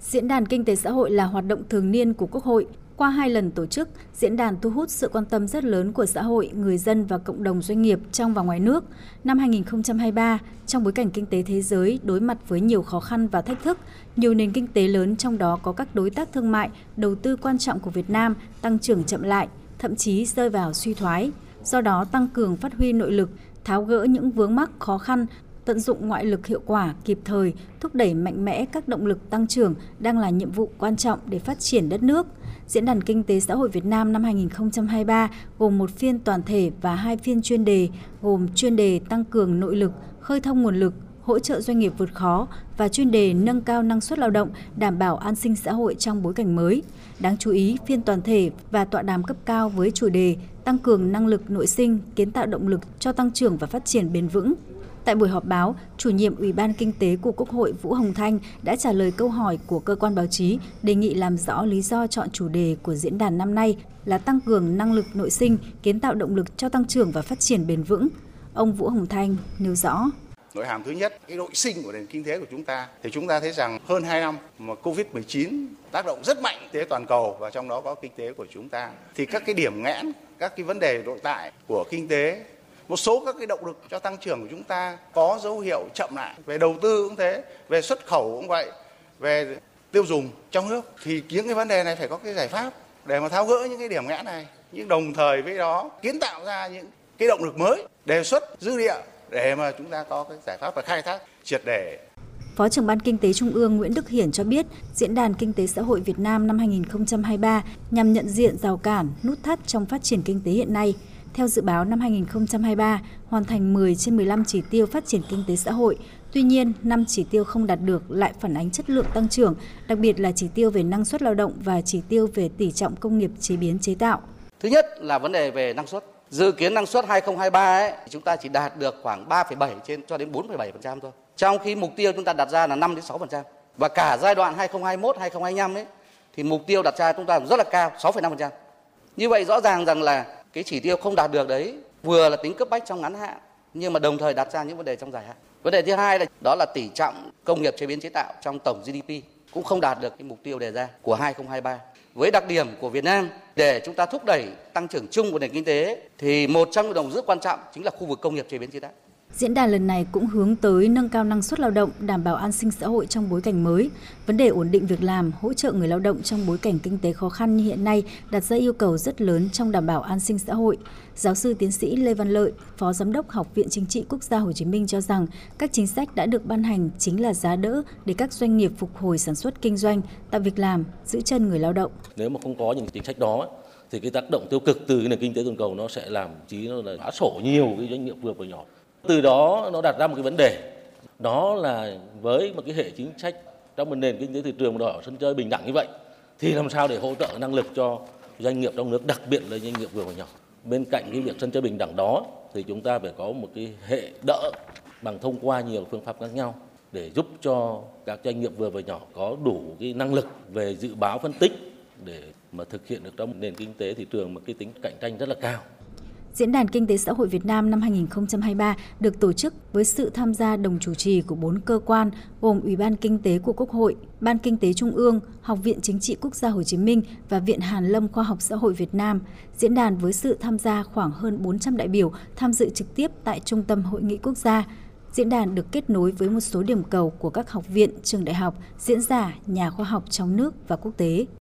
Diễn đàn Kinh tế xã hội là hoạt động thường niên của Quốc hội. Qua hai lần tổ chức, diễn đàn thu hút sự quan tâm rất lớn của xã hội, người dân và cộng đồng doanh nghiệp trong và ngoài nước. Năm 2023, trong bối cảnh kinh tế thế giới đối mặt với nhiều khó khăn và thách thức, nhiều nền kinh tế lớn trong đó có các đối tác thương mại, đầu tư quan trọng của Việt Nam tăng trưởng chậm lại, thậm chí rơi vào suy thoái. Do đó, tăng cường phát huy nội lực, tháo gỡ những vướng mắc khó khăn, tận dụng ngoại lực hiệu quả, kịp thời, thúc đẩy mạnh mẽ các động lực tăng trưởng đang là nhiệm vụ quan trọng để phát triển đất nước. Diễn đàn Kinh tế Xã hội Việt Nam năm 2023 gồm một phiên toàn thể và hai phiên chuyên đề, gồm chuyên đề tăng cường nội lực, khơi thông nguồn lực, hỗ trợ doanh nghiệp vượt khó và chuyên đề nâng cao năng suất lao động, đảm bảo an sinh xã hội trong bối cảnh mới. Đáng chú ý, phiên toàn thể và tọa đàm cấp cao với chủ đề tăng cường năng lực nội sinh, kiến tạo động lực cho tăng trưởng và phát triển bền vững, Tại buổi họp báo, chủ nhiệm Ủy ban Kinh tế của Quốc hội Vũ Hồng Thanh đã trả lời câu hỏi của cơ quan báo chí, đề nghị làm rõ lý do chọn chủ đề của diễn đàn năm nay là tăng cường năng lực nội sinh, kiến tạo động lực cho tăng trưởng và phát triển bền vững. Ông Vũ Hồng Thanh nêu rõ. Nội hàm thứ nhất, cái nội sinh của nền kinh tế của chúng ta thì chúng ta thấy rằng hơn 2 năm mà Covid-19 tác động rất mạnh tới toàn cầu và trong đó có kinh tế của chúng ta. Thì các cái điểm nghẽn, các cái vấn đề nội tại của kinh tế một số các cái động lực cho tăng trưởng của chúng ta có dấu hiệu chậm lại. Về đầu tư cũng thế về xuất khẩu cũng vậy về tiêu dùng trong nước thì những cái vấn đề này phải có cái giải pháp để mà tháo gỡ những cái điểm ngã này. Nhưng đồng thời với đó kiến tạo ra những cái động lực mới đề xuất dư địa để mà chúng ta có cái giải pháp và khai thác triệt để. Phó trưởng Ban Kinh tế Trung ương Nguyễn Đức Hiển cho biết, Diễn đàn Kinh tế Xã hội Việt Nam năm 2023 nhằm nhận diện rào cản, nút thắt trong phát triển kinh tế hiện nay, theo dự báo năm 2023, hoàn thành 10 trên 15 chỉ tiêu phát triển kinh tế xã hội. Tuy nhiên, 5 chỉ tiêu không đạt được lại phản ánh chất lượng tăng trưởng, đặc biệt là chỉ tiêu về năng suất lao động và chỉ tiêu về tỷ trọng công nghiệp chế biến chế tạo. Thứ nhất là vấn đề về năng suất. Dự kiến năng suất 2023 ấy, chúng ta chỉ đạt được khoảng 3,7 trên cho đến 4,7% thôi. Trong khi mục tiêu chúng ta đặt ra là 5 đến 6%. Và cả giai đoạn 2021 2025 ấy thì mục tiêu đặt ra chúng ta rất là cao, 6,5%. Như vậy rõ ràng rằng là cái chỉ tiêu không đạt được đấy vừa là tính cấp bách trong ngắn hạn, nhưng mà đồng thời đặt ra những vấn đề trong dài hạn. Vấn đề thứ hai là đó là tỷ trọng công nghiệp chế biến chế tạo trong tổng GDP cũng không đạt được cái mục tiêu đề ra của 2023. Với đặc điểm của Việt Nam, để chúng ta thúc đẩy tăng trưởng chung của nền kinh tế thì một trong những đồng rất quan trọng chính là khu vực công nghiệp chế biến chế tạo. Diễn đàn lần này cũng hướng tới nâng cao năng suất lao động, đảm bảo an sinh xã hội trong bối cảnh mới. Vấn đề ổn định việc làm, hỗ trợ người lao động trong bối cảnh kinh tế khó khăn như hiện nay đặt ra yêu cầu rất lớn trong đảm bảo an sinh xã hội. Giáo sư tiến sĩ Lê Văn Lợi, Phó Giám đốc Học viện Chính trị Quốc gia Hồ Chí Minh cho rằng các chính sách đã được ban hành chính là giá đỡ để các doanh nghiệp phục hồi sản xuất kinh doanh, tạo việc làm, giữ chân người lao động. Nếu mà không có những chính sách đó thì cái tác động tiêu cực từ cái nền kinh tế toàn cầu nó sẽ làm chí nó là phá sổ nhiều cái doanh nghiệp vừa và nhỏ từ đó nó đặt ra một cái vấn đề. Đó là với một cái hệ chính sách trong một nền kinh tế thị trường đòi hỏi sân chơi bình đẳng như vậy, thì làm sao để hỗ trợ năng lực cho doanh nghiệp trong nước, đặc biệt là doanh nghiệp vừa và nhỏ. Bên cạnh cái việc sân chơi bình đẳng đó, thì chúng ta phải có một cái hệ đỡ bằng thông qua nhiều phương pháp khác nhau để giúp cho các doanh nghiệp vừa và nhỏ có đủ cái năng lực về dự báo phân tích để mà thực hiện được trong nền kinh tế thị trường một cái tính cạnh tranh rất là cao. Diễn đàn Kinh tế Xã hội Việt Nam năm 2023 được tổ chức với sự tham gia đồng chủ trì của bốn cơ quan gồm Ủy ban Kinh tế của Quốc hội, Ban Kinh tế Trung ương, Học viện Chính trị Quốc gia Hồ Chí Minh và Viện Hàn Lâm Khoa học Xã hội Việt Nam. Diễn đàn với sự tham gia khoảng hơn 400 đại biểu tham dự trực tiếp tại Trung tâm Hội nghị Quốc gia. Diễn đàn được kết nối với một số điểm cầu của các học viện, trường đại học, diễn giả, nhà khoa học trong nước và quốc tế.